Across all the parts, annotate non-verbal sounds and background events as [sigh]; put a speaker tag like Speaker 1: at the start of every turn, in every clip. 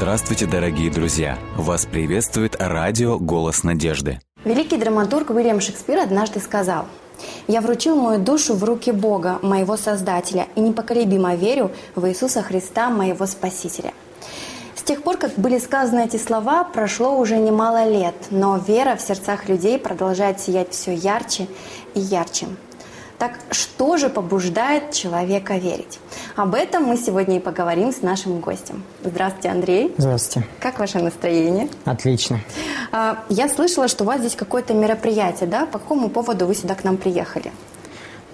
Speaker 1: Здравствуйте, дорогие друзья! Вас приветствует радио «Голос надежды».
Speaker 2: Великий драматург Уильям Шекспир однажды сказал «Я вручил мою душу в руки Бога, моего Создателя, и непоколебимо верю в Иисуса Христа, моего Спасителя». С тех пор, как были сказаны эти слова, прошло уже немало лет, но вера в сердцах людей продолжает сиять все ярче и ярче. Так что же побуждает человека верить? Об этом мы сегодня и поговорим с нашим гостем. Здравствуйте, Андрей.
Speaker 3: Здравствуйте.
Speaker 2: Как ваше настроение?
Speaker 3: Отлично.
Speaker 2: А, я слышала, что у вас здесь какое-то мероприятие, да? По какому поводу вы сюда к нам приехали?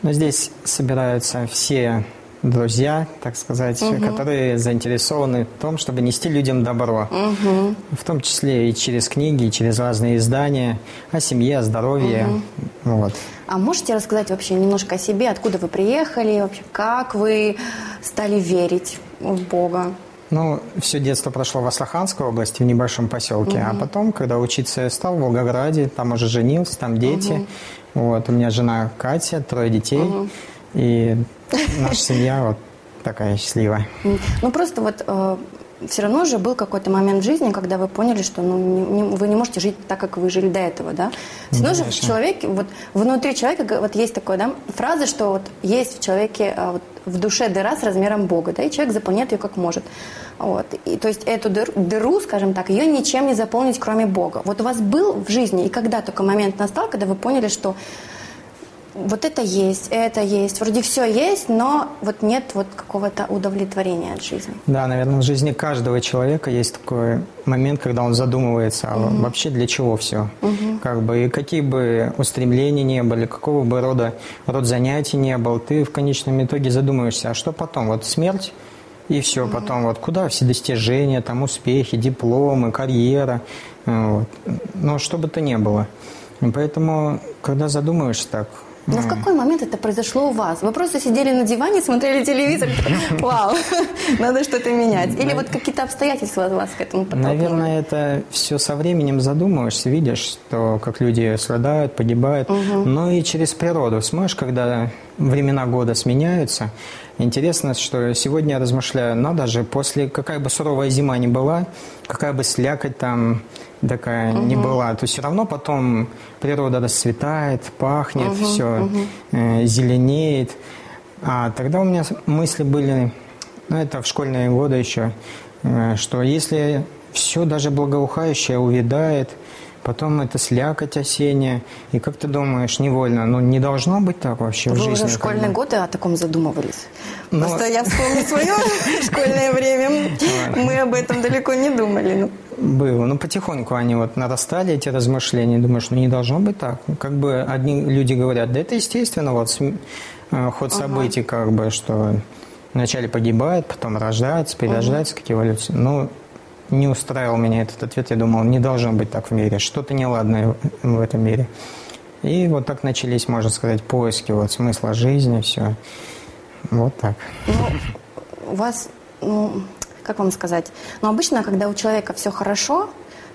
Speaker 3: Ну, здесь собираются все друзья, так сказать, угу. которые заинтересованы в том, чтобы нести людям добро. Угу. В том числе и через книги, и через разные издания о семье, о здоровье. Угу. Вот.
Speaker 2: А можете рассказать вообще немножко о себе, откуда вы приехали, вообще как вы стали верить в Бога?
Speaker 3: Ну, все детство прошло в Астраханской области, в небольшом поселке. Угу. А потом, когда учиться я стал в Волгограде, там уже женился, там дети. Угу. Вот, у меня жена Катя, трое детей. Угу. И наша семья вот такая счастливая.
Speaker 2: Ну, просто вот э, все равно же был какой-то момент в жизни, когда вы поняли, что ну, не, не, вы не можете жить так, как вы жили до этого, да? Все равно же в человеке, вот внутри человека вот есть такая да, фраза, что вот есть в человеке а, вот, в душе дыра с размером Бога, да, и человек заполняет ее как может. Вот. И, то есть эту дыру, дыру, скажем так, ее ничем не заполнить, кроме Бога. Вот у вас был в жизни, и когда только момент настал, когда вы поняли, что вот это есть, это есть, вроде все есть, но вот нет вот какого-то удовлетворения от жизни.
Speaker 3: Да, наверное, в жизни каждого человека есть такой момент, когда он задумывается, а угу. вообще для чего все, угу. как бы и какие бы устремления не были, какого бы рода род занятий не был, ты в конечном итоге задумываешься, а что потом, вот смерть и все, угу. потом вот куда все достижения, там успехи, дипломы, карьера, вот. но что бы то ни было. Поэтому, когда задумываешься так,
Speaker 2: но в какой момент это произошло у вас? Вы просто сидели на диване, смотрели телевизор, [laughs] вау, [laughs] надо что-то менять. Или вот какие-то обстоятельства вас к этому подтолкнули?
Speaker 3: Наверное, это все со временем задумываешься, видишь, что как люди страдают, погибают. Но и через природу. Смотришь, когда времена года сменяются, Интересно, что сегодня я размышляю, надо же, после какая бы суровая зима ни была, какая бы слякоть там такая угу. не была, то все равно потом природа расцветает, пахнет, угу, все угу. Э, зеленеет. А тогда у меня мысли были, ну это в школьные годы еще, э, что если все даже благоухающее увядает, потом это слякоть осенняя, и как ты думаешь, невольно, ну не должно быть так вообще
Speaker 2: Вы
Speaker 3: в жизни.
Speaker 2: Вы уже в школьные годы о таком задумывались? Но... Ну, Просто я вспомню [laughs] свое школьное время, мы об этом далеко не думали. Ну.
Speaker 3: Было. Ну, потихоньку они вот нарастали, эти размышления. Думаешь, ну, не должно быть так. Как бы одни люди говорят, да это естественно, вот э, ход событий, ага. как бы, что вначале погибает, потом рождается, перерождается, ага. как эволюция. Ну, не устраивал меня этот ответ. Я думал, не должно быть так в мире. Что-то неладное в этом мире. И вот так начались, можно сказать, поиски вот смысла жизни, все. Вот так.
Speaker 2: Ну, у вас, ну, как вам сказать, но обычно, когда у человека все хорошо,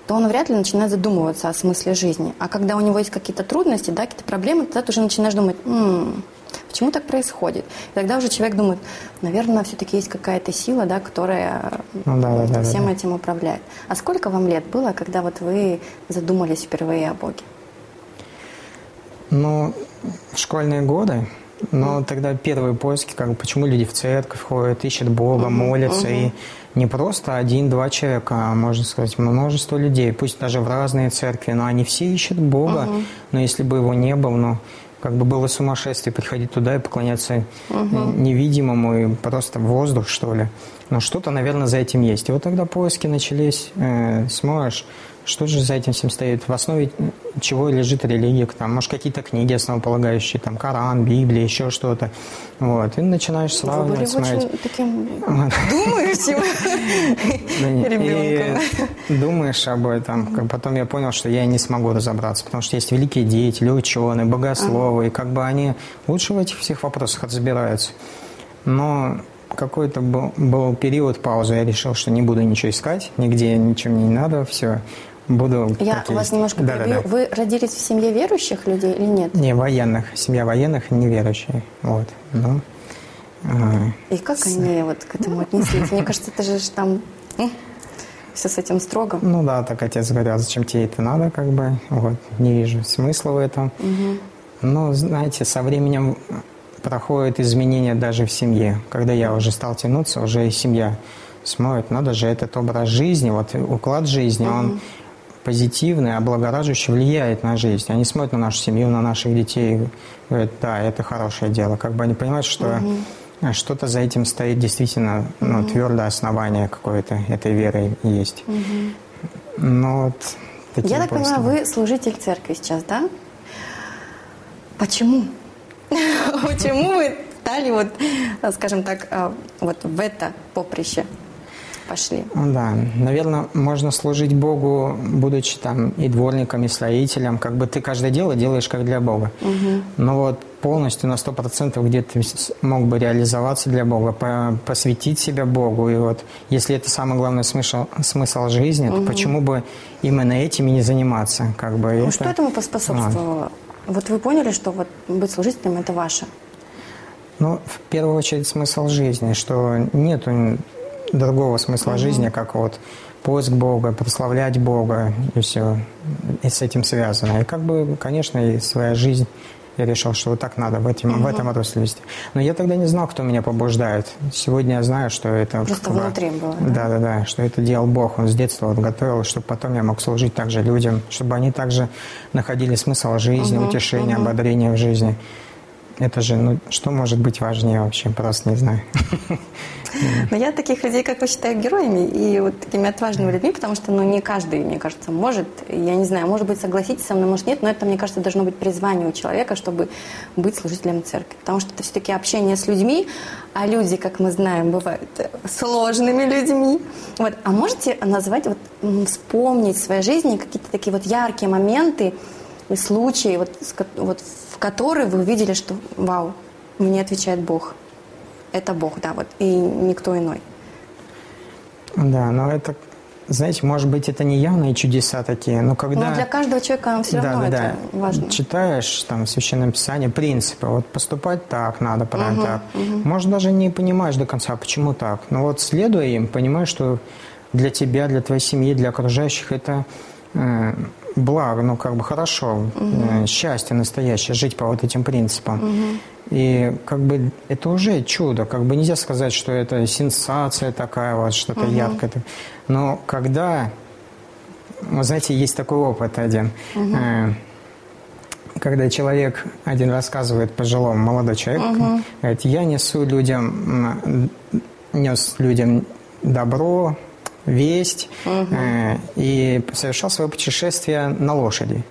Speaker 2: то он вряд ли начинает задумываться о смысле жизни. А когда у него есть какие-то трудности, да, какие-то проблемы, тогда ты уже начинаешь думать, м-м, почему так происходит? И тогда уже человек думает, наверное, все-таки есть какая-то сила, да, которая ну, да, да, всем да, этим управляет. А сколько вам лет было, когда вот вы задумались впервые о Боге?
Speaker 3: Ну, школьные годы но тогда первые поиски, как бы, почему люди в церковь ходят, ищут Бога, молятся. И не просто один-два человека, а, можно сказать, множество людей. Пусть даже в разные церкви, но они все ищут Бога. Но если бы его не было, ну, как бы было сумасшествие приходить туда и поклоняться угу. невидимому и просто в воздух, что ли. Но что-то, наверное, за этим есть. И вот тогда поиски начались, э, сможешь что же за этим всем стоит? В основе чего лежит религия? Там, может, какие-то книги основополагающие, там, Коран, Библия, еще что-то. Вот. И начинаешь сравнивать, Вы были
Speaker 2: смотреть. очень таким думающим ребенком.
Speaker 3: Думаешь об этом. Потом я понял, что я не смогу разобраться, потому что есть великие деятели, ученые, богословы, и как бы они лучше в этих всех вопросах разбираются. Но какой-то был, был период паузы, я решил, что не буду ничего искать, нигде ничего мне не надо, все, буду...
Speaker 2: Я вас есть. немножко да, перебью. Да, да. Вы родились в семье верующих людей или нет?
Speaker 3: Не, военных. Семья военных, неверующие. Вот. Ну,
Speaker 2: И как с... они вот к этому отнеслись? Мне кажется, это же там... все с этим строго.
Speaker 3: Ну да, так отец говорил, зачем тебе это надо, как бы, вот, не вижу смысла в этом. Угу. Но, знаете, со временем проходят изменения даже в семье. Когда я уже стал тянуться, уже и семья смотрит, надо же этот образ жизни, вот уклад жизни, угу. он позитивный, облагораживающий влияет на жизнь. Они смотрят на нашу семью, на наших детей и говорят, да, это хорошее дело. Как бы они понимают, что угу. что-то за этим стоит действительно ну, угу. твердое основание какое-то этой веры есть. Угу.
Speaker 2: Но вот Я так понимаю, вы служитель церкви сейчас, да? Почему? [laughs] Почему вы стали вот, скажем так, а, вот в это поприще? Пошли.
Speaker 3: Да, наверное, можно служить Богу, будучи там и дворником, и строителем. Как бы ты каждое дело делаешь как для Бога. Угу. Но вот полностью на сто процентов где ты мог бы реализоваться для Бога, посвятить себя Богу. И вот если это самый главный смысл, смысл жизни, угу. то почему бы именно этим и не заниматься? Как бы
Speaker 2: ну, это... Что этому поспособствовало? А. Вот вы поняли, что вот быть служителем – это ваше?
Speaker 3: Ну, в первую очередь смысл жизни, что нету другого смысла угу. жизни, как вот поиск Бога, прославлять Бога и все, и с этим связано. И как бы, конечно, и своя жизнь я решил, что вот так надо в, этим, угу. в этом русле вести. Но я тогда не знал, кто меня побуждает. Сегодня я знаю, что это...
Speaker 2: Просто как внутри было,
Speaker 3: да? Да, да, что это делал Бог. Он с детства вот готовил, чтобы потом я мог служить также людям, чтобы они также находили смысл жизни, угу, утешение, угу. ободрение в жизни. Это же, ну, что может быть важнее вообще? Просто не знаю. [laughs]
Speaker 2: Но я таких людей, как вы считаю, героями и вот такими отважными людьми, потому что, ну, не каждый, мне кажется, может, я не знаю, может быть, согласитесь со мной, может, нет, но это, мне кажется, должно быть призвание у человека, чтобы быть служителем церкви. Потому что это все-таки общение с людьми, а люди, как мы знаем, бывают сложными людьми. Вот. А можете назвать, вот, вспомнить в своей жизни какие-то такие вот яркие моменты и случаи, вот, вот который вы увидели, что вау, мне отвечает Бог. Это Бог, да, вот, и никто иной.
Speaker 3: Да, но это, знаете, может быть, это не явные чудеса такие, но когда...
Speaker 2: Но для каждого человека все равно да, это да. важно.
Speaker 3: Читаешь там в Священном Писании принципы, вот поступать так надо, правильно угу, так. Угу. Может, даже не понимаешь до конца, почему так, но вот следуя им, понимаешь, что для тебя, для твоей семьи, для окружающих это э, благо, ну как бы хорошо, угу. счастье настоящее, жить по вот этим принципам. Угу. И как бы это уже чудо, как бы нельзя сказать, что это сенсация такая вот, что-то угу. яркое. Но когда, вы знаете, есть такой опыт один, угу. когда человек один рассказывает пожилому молодой человек, угу. говорит, я несу людям, нес людям добро, весть угу. э, и совершал свое путешествие на лошади.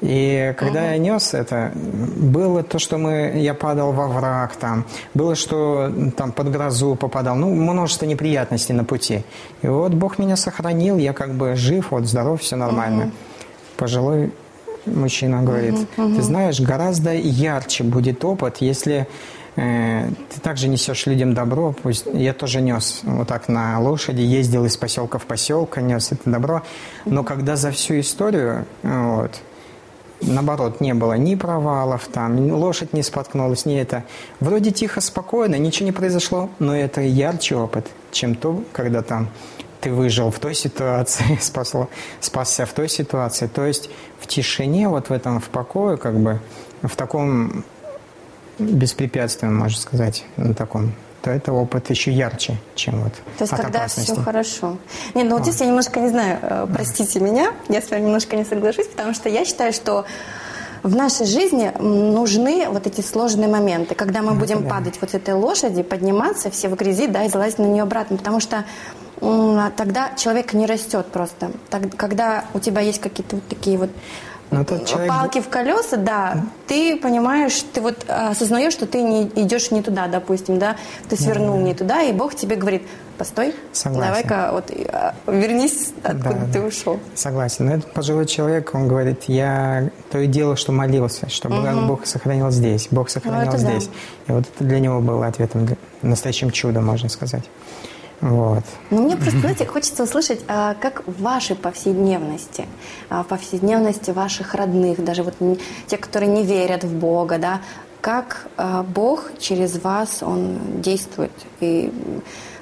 Speaker 3: И когда угу. я нес это, было то, что мы, я падал во враг там, было, что там под грозу попадал, ну, множество неприятностей на пути. И вот Бог меня сохранил, я как бы жив, вот здоров, все нормально. Угу. Пожилой мужчина говорит, угу, ты знаешь, гораздо ярче будет опыт, если ты также несешь людям добро. Пусть я тоже нес вот так на лошади, ездил из поселка в поселок, нес это добро. Но когда за всю историю, вот, наоборот, не было ни провалов, там, лошадь не споткнулась, ни это. Вроде тихо, спокойно, ничего не произошло, но это ярче опыт, чем то, когда там ты выжил в той ситуации, [laughs] спасло, спасся в той ситуации. То есть в тишине, вот в этом, в покое, как бы, в таком беспрепятственно, можно сказать, на таком то это опыт еще ярче, чем вот
Speaker 2: То есть,
Speaker 3: от
Speaker 2: когда все хорошо. Нет, ну вот здесь я немножко не знаю, э, простите меня, я с вами немножко не соглашусь, потому что я считаю, что в нашей жизни нужны вот эти сложные моменты, когда мы будем да. падать вот этой лошади, подниматься все в грязи, да, и залазить на нее обратно, потому что тогда человек не растет просто. Так, когда у тебя есть какие-то вот такие вот но тот человек... палки в колеса, да, ты понимаешь, ты вот осознаешь, что ты не идешь не туда, допустим, да, ты свернул да, не туда, и Бог тебе говорит, постой, давай-ка вот а, вернись, откуда да, ты да. ушел.
Speaker 3: Согласен. Но этот пожилой человек, он говорит, я то и дело, что молился, чтобы угу. Бог сохранил здесь, Бог сохранил ну, здесь. Да. И вот это для него было ответом, настоящим чудом, можно сказать. Вот.
Speaker 2: Но мне просто, знаете, хочется услышать, а, как в вашей повседневности, а, в повседневности ваших родных, даже вот те, которые не верят в Бога, да, как а, Бог через вас, Он действует. И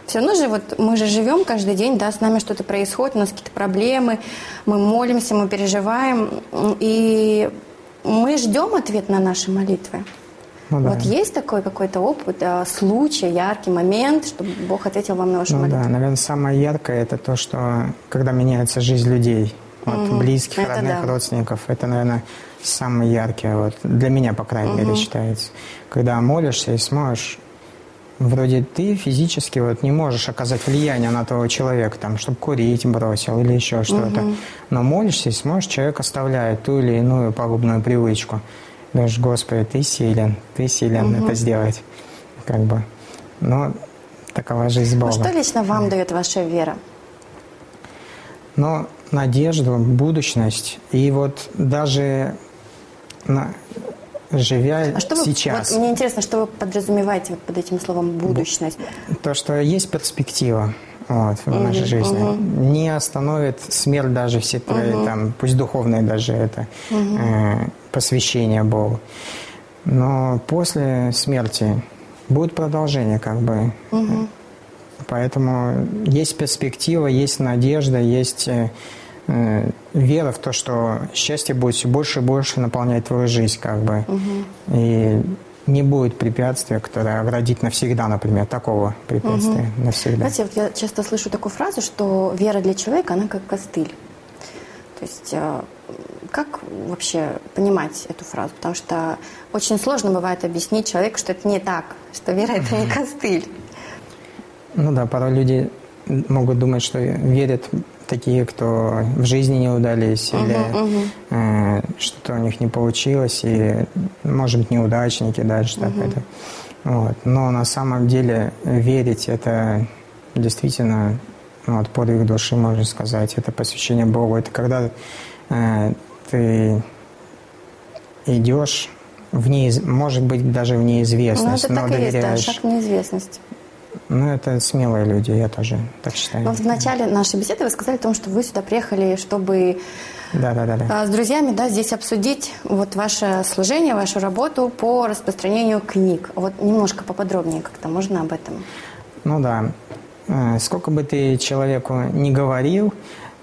Speaker 2: все равно же вот мы же живем каждый день, да, с нами что-то происходит, у нас какие-то проблемы, мы молимся, мы переживаем, и мы ждем ответ на наши молитвы. Ну, да. Вот есть такой какой-то опыт, да, случай, яркий момент, чтобы Бог ответил вам на вашу
Speaker 3: ну,
Speaker 2: молитву?
Speaker 3: Да, наверное, самое яркое это то, что когда меняется жизнь людей, вот, угу. близких, это родных, да. родственников, это, наверное, самое яркое, вот, для меня, по крайней угу. мере, считается. Когда молишься и сможешь вроде ты физически вот не можешь оказать влияние на того человека, там, чтобы курить бросил или еще что-то. Угу. Но молишься и сможешь, человек оставляет ту или иную пагубную привычку. Думаешь, Господи, ты силен, ты силен угу. это сделать. Как бы. Но такова жизнь Бога.
Speaker 2: Ну, что лично вам дает ваша вера?
Speaker 3: Ну, надежду, будущность. И вот даже на, живя
Speaker 2: а что вы,
Speaker 3: сейчас.
Speaker 2: Вот мне интересно, что вы подразумеваете вот под этим словом будущность?
Speaker 3: То, что есть перспектива вот, в угу, нашей жизни. Угу. Не остановит смерть даже все твои, угу. там, пусть духовные даже это, угу. э, посвящение Богу. Но после смерти будет продолжение, как бы. Угу. Поэтому есть перспектива, есть надежда, есть э, Э, вера в то, что счастье будет все больше и больше наполнять твою жизнь, как бы. Угу. И не будет препятствия, которое оградит навсегда, например, такого препятствия угу. навсегда.
Speaker 2: Знаете, вот я часто слышу такую фразу, что вера для человека, она как костыль. То есть э, как вообще понимать эту фразу? Потому что очень сложно бывает объяснить человеку, что это не так, что вера – это не костыль.
Speaker 3: Ну да, порой люди могут думать, что верят такие, кто в жизни не удались uh-huh, или uh-huh. Э, что-то у них не получилось, и, может быть, неудачники даже uh-huh. так это. Вот. Но на самом деле верить это действительно ну, вот, подвиг души, можно сказать. Это посвящение Богу. Это когда э, ты идешь в неиз... может быть, даже в неизвестность,
Speaker 2: ну, это
Speaker 3: но
Speaker 2: так
Speaker 3: доверяешь.
Speaker 2: И есть, да, шаг в неизвестность.
Speaker 3: Ну, это смелые люди, я тоже так считаю.
Speaker 2: Но в начале нашей беседы вы сказали о том, что вы сюда приехали, чтобы
Speaker 3: да, да, да, да.
Speaker 2: с друзьями да, здесь обсудить вот ваше служение, вашу работу по распространению книг. Вот немножко поподробнее как-то можно об этом?
Speaker 3: Ну да. Э, сколько бы ты человеку не говорил,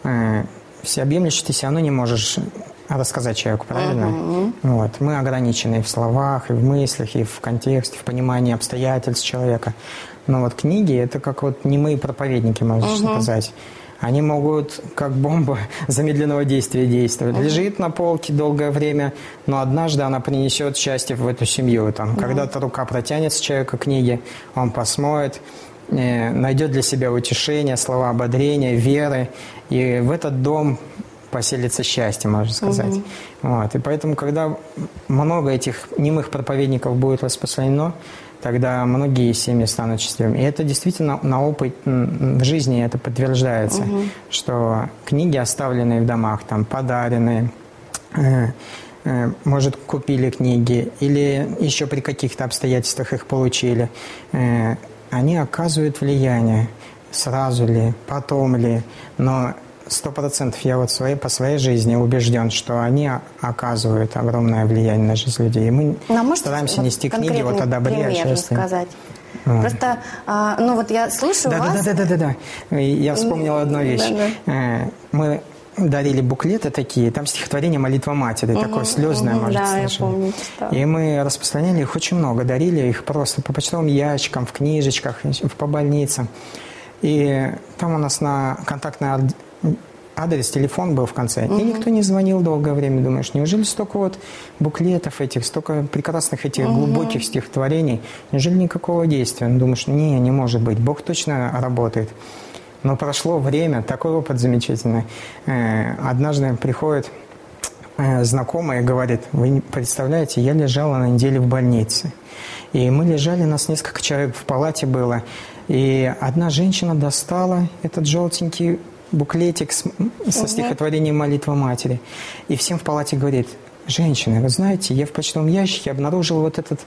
Speaker 3: э, всеобъемлюще ты все равно не можешь рассказать человеку, правильно? Uh-huh. Вот. Мы ограничены в словах, и в мыслях, и в контексте, в понимании обстоятельств человека. Но вот книги – это как вот немые проповедники, можно угу. сказать. Они могут как бомба [laughs] замедленного действия действовать. Угу. Лежит на полке долгое время, но однажды она принесет счастье в эту семью. Там, угу. Когда-то рука протянется человека книги, он посмотрит, э, найдет для себя утешение, слова ободрения, веры. И в этот дом поселится счастье, можно сказать. Угу. Вот. И поэтому, когда много этих немых проповедников будет распространено, тогда многие семьи станут счастливыми. И это действительно на опыт в жизни это подтверждается, угу. что книги, оставленные в домах, там, подаренные, э, э, может, купили книги или еще при каких-то обстоятельствах их получили, э, они оказывают влияние сразу ли, потом ли, но сто процентов я вот своей, по своей жизни убежден, что они оказывают огромное влияние на жизнь людей. И мы а стараемся вот нести книги вот о добре, о счастье.
Speaker 2: сказать? А. Просто, а, ну вот я слушаю
Speaker 3: да,
Speaker 2: вас.
Speaker 3: Да, да, да, да, да. Я вспомнил одну вещь. Да, да. Э, мы дарили буклеты такие, там стихотворение «Молитва матери», угу, такое слезное, угу, может,
Speaker 2: да, я помню,
Speaker 3: И мы распространяли их очень много, дарили их просто по почтовым ящикам, в книжечках, по больницам. И там у нас на контактной адрес, телефон был в конце. Угу. И никто не звонил долгое время. Думаешь, неужели столько вот буклетов этих, столько прекрасных этих угу. глубоких стихотворений, неужели никакого действия? Ну, думаешь, не, не может быть, Бог точно работает. Но прошло время, такой опыт замечательный. Э, однажды приходит э, знакомая и говорит, вы представляете, я лежала на неделе в больнице. И мы лежали, нас несколько человек в палате было. И одна женщина достала этот желтенький буклетик с, со стихотворением «Молитва матери». И всем в палате говорит, женщины, вы знаете, я в почтовом ящике обнаружил вот этот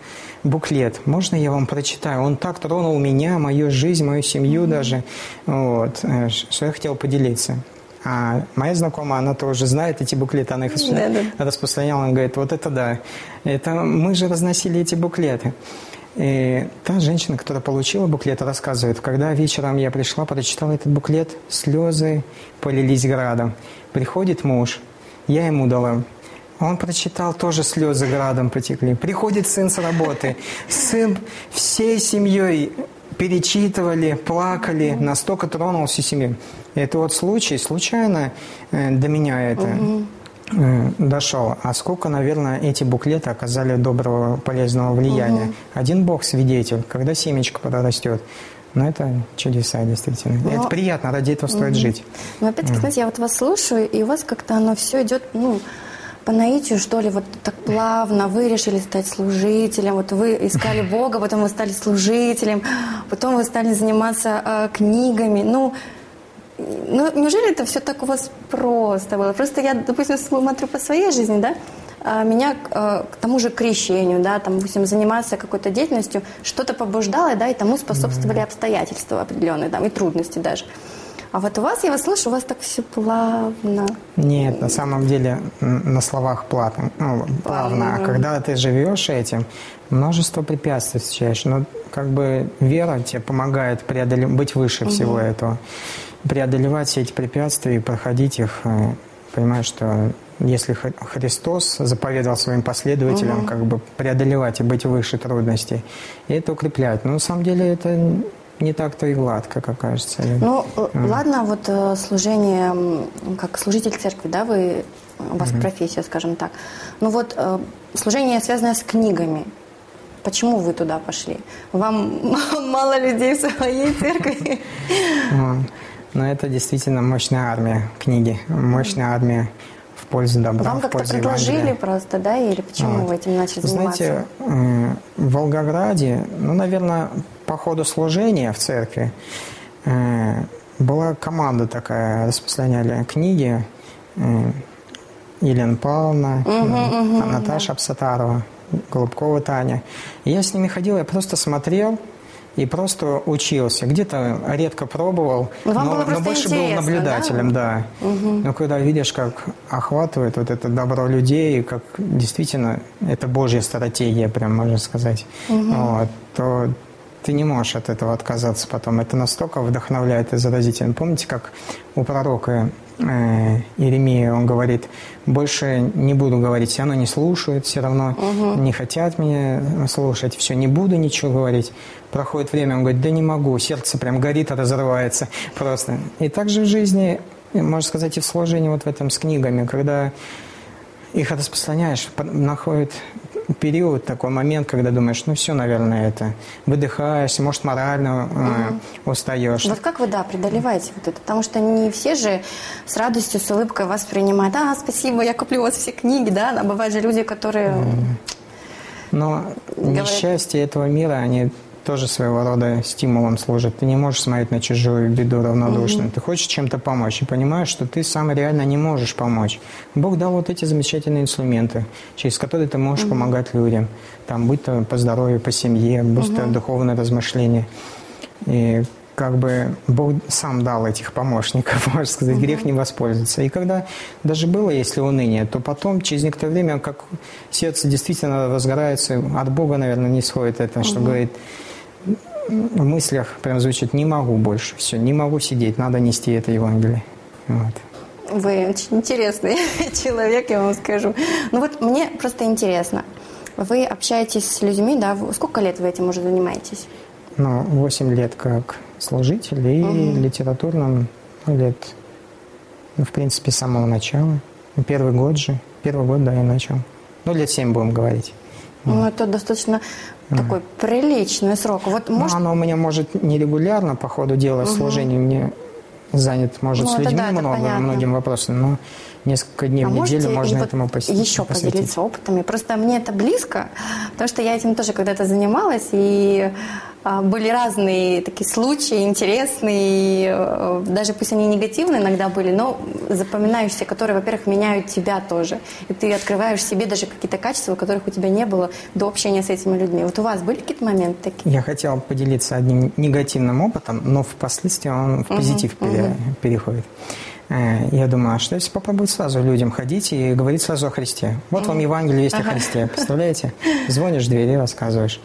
Speaker 3: буклет. Можно я вам прочитаю? Он так тронул меня, мою жизнь, мою семью mm-hmm. даже, вот, э, что я хотел поделиться. А моя знакомая, она тоже знает эти буклеты, она их да. распространяла. Она говорит, вот это да. Это мы же разносили эти буклеты. И та женщина, которая получила буклет, рассказывает, когда вечером я пришла, прочитала этот буклет, слезы полились градом. Приходит муж, я ему дала он прочитал, тоже слезы градом потекли. Приходит сын с работы. Сын всей семьей перечитывали, плакали, настолько тронулся семью. Это вот случай, случайно э, до меня это э, дошел. А сколько, наверное, эти буклеты оказали доброго, полезного влияния. Угу. Один Бог свидетель, когда семечко подрастет. Ну, это чудеса, действительно. Но... Это приятно, ради этого стоит угу. жить.
Speaker 2: Но опять-таки, знаете, я вот вас слушаю, и у вас как-то оно все идет, ну, по наитию, что ли, вот так плавно вы решили стать служителем, вот вы искали [laughs] Бога, потом вы стали служителем, потом вы стали заниматься э, книгами. Ну, ну, неужели это все так у вас просто было? Просто я, допустим, смотрю по своей жизни, да, а меня э, к тому же крещению, да, там, допустим, заниматься какой-то деятельностью, что-то побуждало, да, и тому способствовали обстоятельства определенные, да, и трудности даже. А вот у вас, я вас слышу, у вас так все плавно.
Speaker 3: Нет, на самом деле на словах плавно, ну, плавно. А когда ты живешь этим, множество препятствий встречаешь. Но как бы вера тебе помогает преодолеть, быть выше угу. всего этого. Преодолевать все эти препятствия и проходить их. Э, понимаешь, что если Христос заповедал своим последователям угу. как бы преодолевать и быть выше трудностей, и это укрепляет. Но на самом деле это не так-то и гладко, как кажется.
Speaker 2: Ну, mm. ладно, вот э, служение, как служитель церкви, да, вы, у вас mm-hmm. профессия, скажем так. Ну вот э, служение, связанное с книгами, Почему вы туда пошли? Вам [laughs] мало людей в своей церкви? [laughs]
Speaker 3: Ну, это действительно мощная армия книги, мощная армия пользу добра,
Speaker 2: Вам как-то предложили Евангелия. просто, да, или почему вот. вы этим начали
Speaker 3: заниматься? Знаете, в Волгограде, ну, наверное, по ходу служения в церкви э, была команда такая, распространяли книги. Э, Елена Павловна, угу, угу, Наташа да. Абсатарова, Голубкова Таня. И я с ними ходил, я просто смотрел и просто учился. Где-то редко пробовал,
Speaker 2: но,
Speaker 3: но больше был наблюдателем, да. да. Угу. Но когда видишь, как охватывает вот это добро людей, как действительно это Божья стратегия, прям можно сказать, угу. вот, то ты не можешь от этого отказаться потом. Это настолько вдохновляет и заразительно. Помните, как у пророка э, Иеремия, он говорит, больше не буду говорить, все равно не слушают, все равно угу. не хотят меня слушать, все, не буду ничего говорить. Проходит время, он говорит, да не могу, сердце прям горит, разрывается просто. И также в жизни, можно сказать, и в сложении вот в этом с книгами, когда их распространяешь, находит период, такой момент, когда думаешь, ну все, наверное, это выдыхаешься, может, морально э, устаешь.
Speaker 2: Вот как вы, да, преодолеваете вот это? Потому что не все же с радостью, с улыбкой вас принимают. А, спасибо, я куплю у вас все книги, да? А бывают же люди, которые...
Speaker 3: Но говорят... несчастье этого мира, они тоже своего рода стимулом служит. Ты не можешь смотреть на чужую беду равнодушно. Угу. Ты хочешь чем-то помочь и понимаешь, что ты сам реально не можешь помочь. Бог дал вот эти замечательные инструменты, через которые ты можешь угу. помогать людям. Там, будь то по здоровью, по семье, будь угу. то духовное размышление. И как бы Бог сам дал этих помощников, [laughs] можно сказать, угу. грех не воспользоваться. И когда даже было, если уныние, то потом, через некоторое время, как сердце действительно разгорается, от Бога, наверное, не сходит это, угу. что говорит, в мыслях прям звучит «не могу больше, все, не могу сидеть, надо нести это Евангелие». Вот.
Speaker 2: Вы очень интересный [laughs] человек, я вам скажу. Ну вот мне просто интересно. Вы общаетесь с людьми, да? Сколько лет вы этим уже занимаетесь?
Speaker 3: Ну, 8 лет как служитель и угу. литературным ну, лет, ну, в принципе, с самого начала. Первый год же. Первый год, да, я начал. Ну, лет 7 будем говорить.
Speaker 2: Ну, это достаточно такой приличный срок. Вот
Speaker 3: ну, может... оно у меня может нерегулярно по ходу дела угу. служения мне занят, может, ну, с людьми да, много, многим вопросам, но несколько дней а в неделю можно этому посвятить.
Speaker 2: еще поделиться опытами? Просто мне это близко, потому что я этим тоже когда-то занималась, и были разные такие случаи, интересные, э, даже пусть они негативные иногда были, но запоминающиеся, которые, во-первых, меняют тебя тоже. И ты открываешь себе даже какие-то качества, которых у тебя не было до общения с этими людьми. Вот у вас были какие-то моменты такие?
Speaker 3: Я хотел поделиться одним негативным опытом, но впоследствии он в позитив угу, пере, угу. переходит. Э, я думаю, а что если попробовать сразу людям ходить и говорить сразу о Христе? Вот вам Евангелие есть о Христе, [laughs] представляете? Звонишь в дверь и рассказываешь.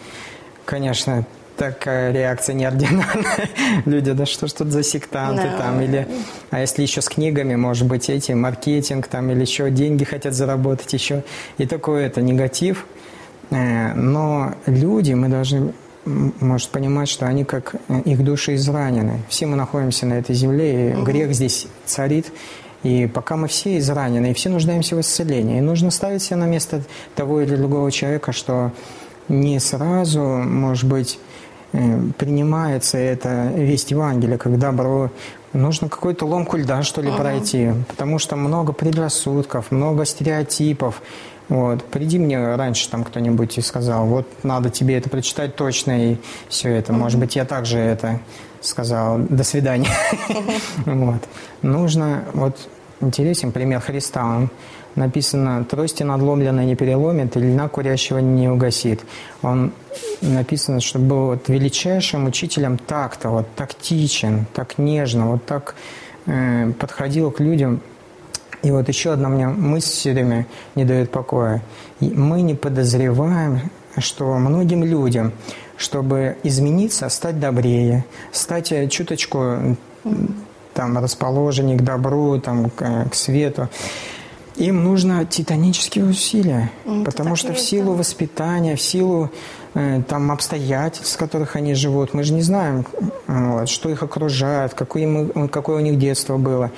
Speaker 3: конечно, такая реакция неординарная. [laughs] Люди, да что ж тут за сектанты да. там, или... А если еще с книгами, может быть, эти, маркетинг там, или еще деньги хотят заработать еще. И такой это негатив. Э, но люди, мы должны может понимать, что они как э, их души изранены. Все мы находимся на этой земле, и угу. грех здесь царит. И пока мы все изранены, и все нуждаемся в исцелении, и нужно ставить себя на место того или другого человека, что не сразу, может быть, принимается это весть Евангелия, как добро. Нужно какую-то ломку льда, что ли, uh пройти, потому что много предрассудков, много стереотипов. Вот. Приди мне раньше там кто-нибудь и сказал, вот надо тебе это прочитать точно, и все это. uh Может быть, я также это сказал, до свидания. [laughs] вот. Нужно, вот интересен пример Христа, написано «трости надломленной не переломит, и льна курящего не угасит». Он написано, что был вот величайшим учителем так-то, вот тактичен, так нежно, вот так э, подходил к людям. И вот еще одна мне мысль все время не дает покоя. Мы не подозреваем, что многим людям, чтобы измениться, стать добрее, стать э, чуточку там, расположеннее к добру, там, к, к свету, им нужно титанические усилия, ну, потому что в силу да. воспитания, в силу э, там обстоятельств, в которых они живут, мы же не знаем, вот, что их окружает, какое, мы, какое у них детство было.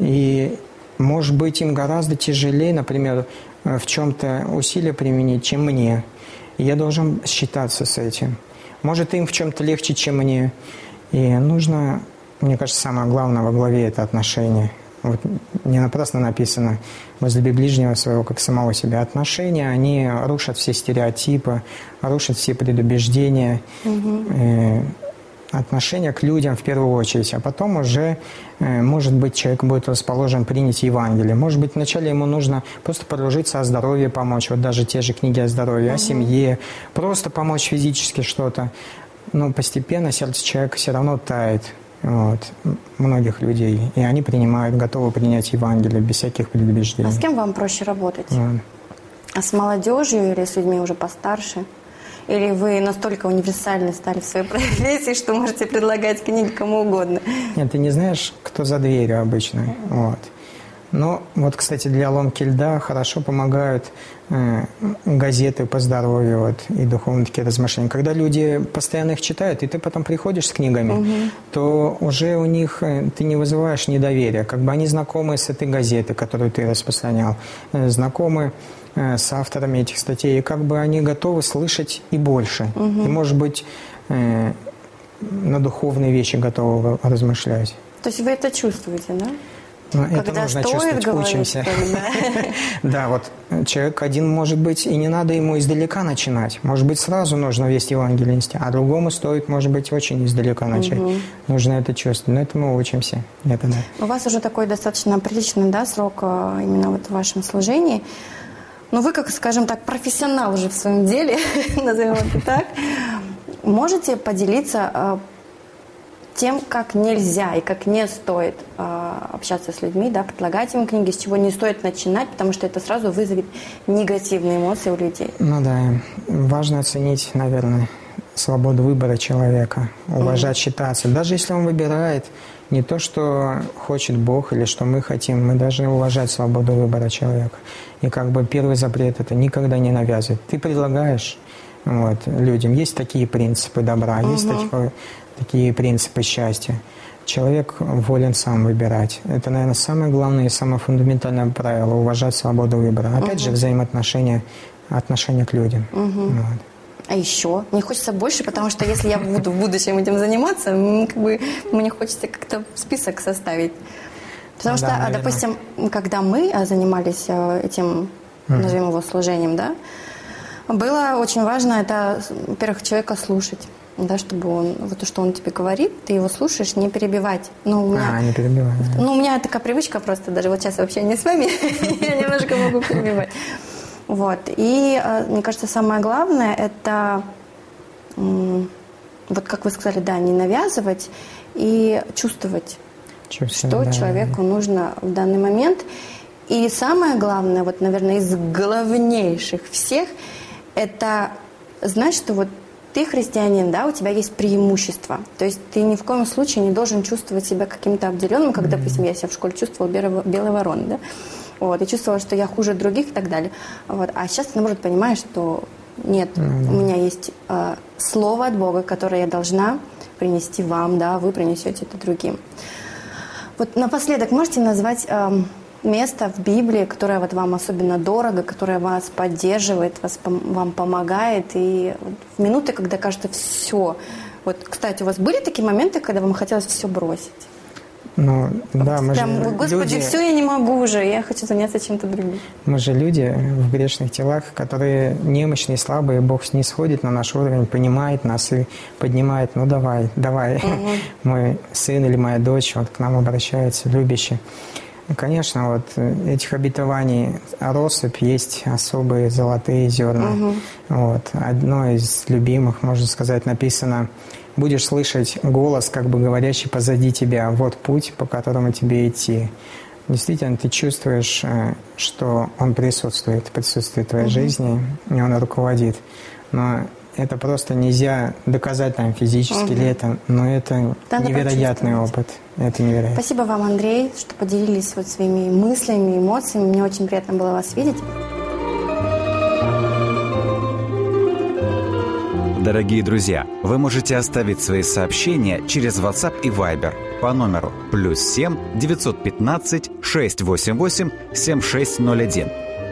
Speaker 3: И может быть им гораздо тяжелее, например, э, в чем-то усилия применить, чем мне. И я должен считаться с этим. Может им в чем-то легче, чем мне. И нужно, мне кажется, самое главное во главе это отношения – вот не напрасно написано «возлюби ближнего своего, как самого себя». Отношения, они рушат все стереотипы, рушат все предубеждения, угу. э, отношения к людям в первую очередь, а потом уже, э, может быть, человек будет расположен принять Евангелие. Может быть, вначале ему нужно просто подружиться о здоровье, помочь, вот даже те же книги о здоровье, угу. о семье, просто помочь физически что-то. Но постепенно сердце человека все равно тает вот, многих людей. И они принимают, готовы принять Евангелие без всяких предубеждений.
Speaker 2: А с кем вам проще работать? Вот. А с молодежью или с людьми уже постарше? Или вы настолько универсальны стали в своей [laughs] профессии, что можете предлагать книги кому угодно?
Speaker 3: Нет, ты не знаешь, кто за дверью обычно. Вот. Но вот, кстати, для ломки льда хорошо помогают э, газеты по здоровью вот, и духовные такие размышления. Когда люди постоянно их читают, и ты потом приходишь с книгами, угу. то уже у них э, ты не вызываешь недоверия. Как бы они знакомы с этой газетой, которую ты распространял, э, знакомы с авторами этих статей, и как бы они готовы слышать и больше. Угу. И, может быть, на духовные вещи готовы размышлять.
Speaker 2: То есть вы это чувствуете, да?
Speaker 3: Ну, это Когда нужно чувствовать, говорить, учимся. [laughs] Да, вот человек один может быть, и не надо ему издалека начинать. Может быть, сразу нужно вести Евангелие а другому стоит, может быть, очень издалека начать. Нужно это чувствовать. Но это мы учимся. Это да.
Speaker 2: У вас уже такой достаточно приличный да, срок а, именно вот в вашем служении. Но вы, как, скажем так, профессионал уже в своем деле, [laughs] назовем это так, можете поделиться а, тем, как нельзя и как не стоит э, общаться с людьми, да, предлагать им книги, с чего не стоит начинать, потому что это сразу вызовет негативные эмоции у людей.
Speaker 3: Ну да, важно оценить, наверное, свободу выбора человека, уважать, mm-hmm. считаться. Даже если он выбирает не то, что хочет Бог или что мы хотим, мы должны уважать свободу выбора человека. И как бы первый запрет – это никогда не навязывать. Ты предлагаешь вот, людям. Есть такие принципы добра, угу. есть такие такие принципы счастья. Человек волен сам выбирать. Это, наверное, самое главное и самое фундаментальное правило – уважать свободу выбора. Опять угу. же, взаимоотношения отношения к людям. Угу. Вот.
Speaker 2: А еще? Мне хочется больше, потому что если я буду в будущем этим заниматься, как бы, мне хочется как-то список составить. Потому да, что, наверное. допустим, когда мы а, занимались а, этим, назовем его служением, да, было очень важно это, во-первых, человека слушать да, чтобы он, вот то, что он тебе говорит, ты его слушаешь, не перебивать.
Speaker 3: Ну, у меня, а, не перебивать.
Speaker 2: Ну, у меня такая привычка просто, даже вот сейчас вообще не с вами, [laughs] я немножко могу перебивать. Вот. И, э, мне кажется, самое главное – это, вот как вы сказали, да, не навязывать и чувствовать, что человеку нужно в данный момент. И самое главное, вот, наверное, из главнейших всех, это знать, что вот ты христианин, да, у тебя есть преимущество. То есть ты ни в коем случае не должен чувствовать себя каким-то обделенным, как, допустим, я себя в школе чувствовала белой, белой вороной, да. Вот, и чувствовала, что я хуже других и так далее. Вот. А сейчас ты, наоборот, понимаешь, что нет, mm-hmm. у меня есть э, слово от Бога, которое я должна принести вам, да, вы принесете это другим. Вот напоследок можете назвать э, место в Библии, которое вот вам особенно дорого, которое вас поддерживает, вас, вам помогает, и в минуты, когда кажется все. Вот, кстати, у вас были такие моменты, когда вам хотелось все бросить?
Speaker 3: Ну, да, мы
Speaker 2: Прям,
Speaker 3: же
Speaker 2: Господи,
Speaker 3: люди,
Speaker 2: все я не могу уже, я хочу заняться чем-то другим.
Speaker 3: Мы же люди в грешных телах, которые немощные, слабые, Бог снисходит на наш уровень, понимает нас и поднимает, ну давай, давай, угу. [laughs] мой сын или моя дочь вот к нам обращается, любящий. Конечно, вот этих обетований россыпь есть особые золотые зерна. Угу. Вот. Одно из любимых, можно сказать, написано будешь слышать голос, как бы говорящий позади тебя, вот путь, по которому тебе идти. Действительно, ты чувствуешь, э, что он присутствует, присутствует в твоей угу. жизни, и он руководит. Но это просто нельзя доказать там физически угу. ли это, но это Надо невероятный опыт. Это невероятно.
Speaker 2: Спасибо вам, Андрей, что поделились вот своими мыслями, эмоциями. Мне очень приятно было вас видеть.
Speaker 1: Дорогие друзья, вы можете оставить свои сообщения через WhatsApp и Viber по номеру плюс 7 915 688 7601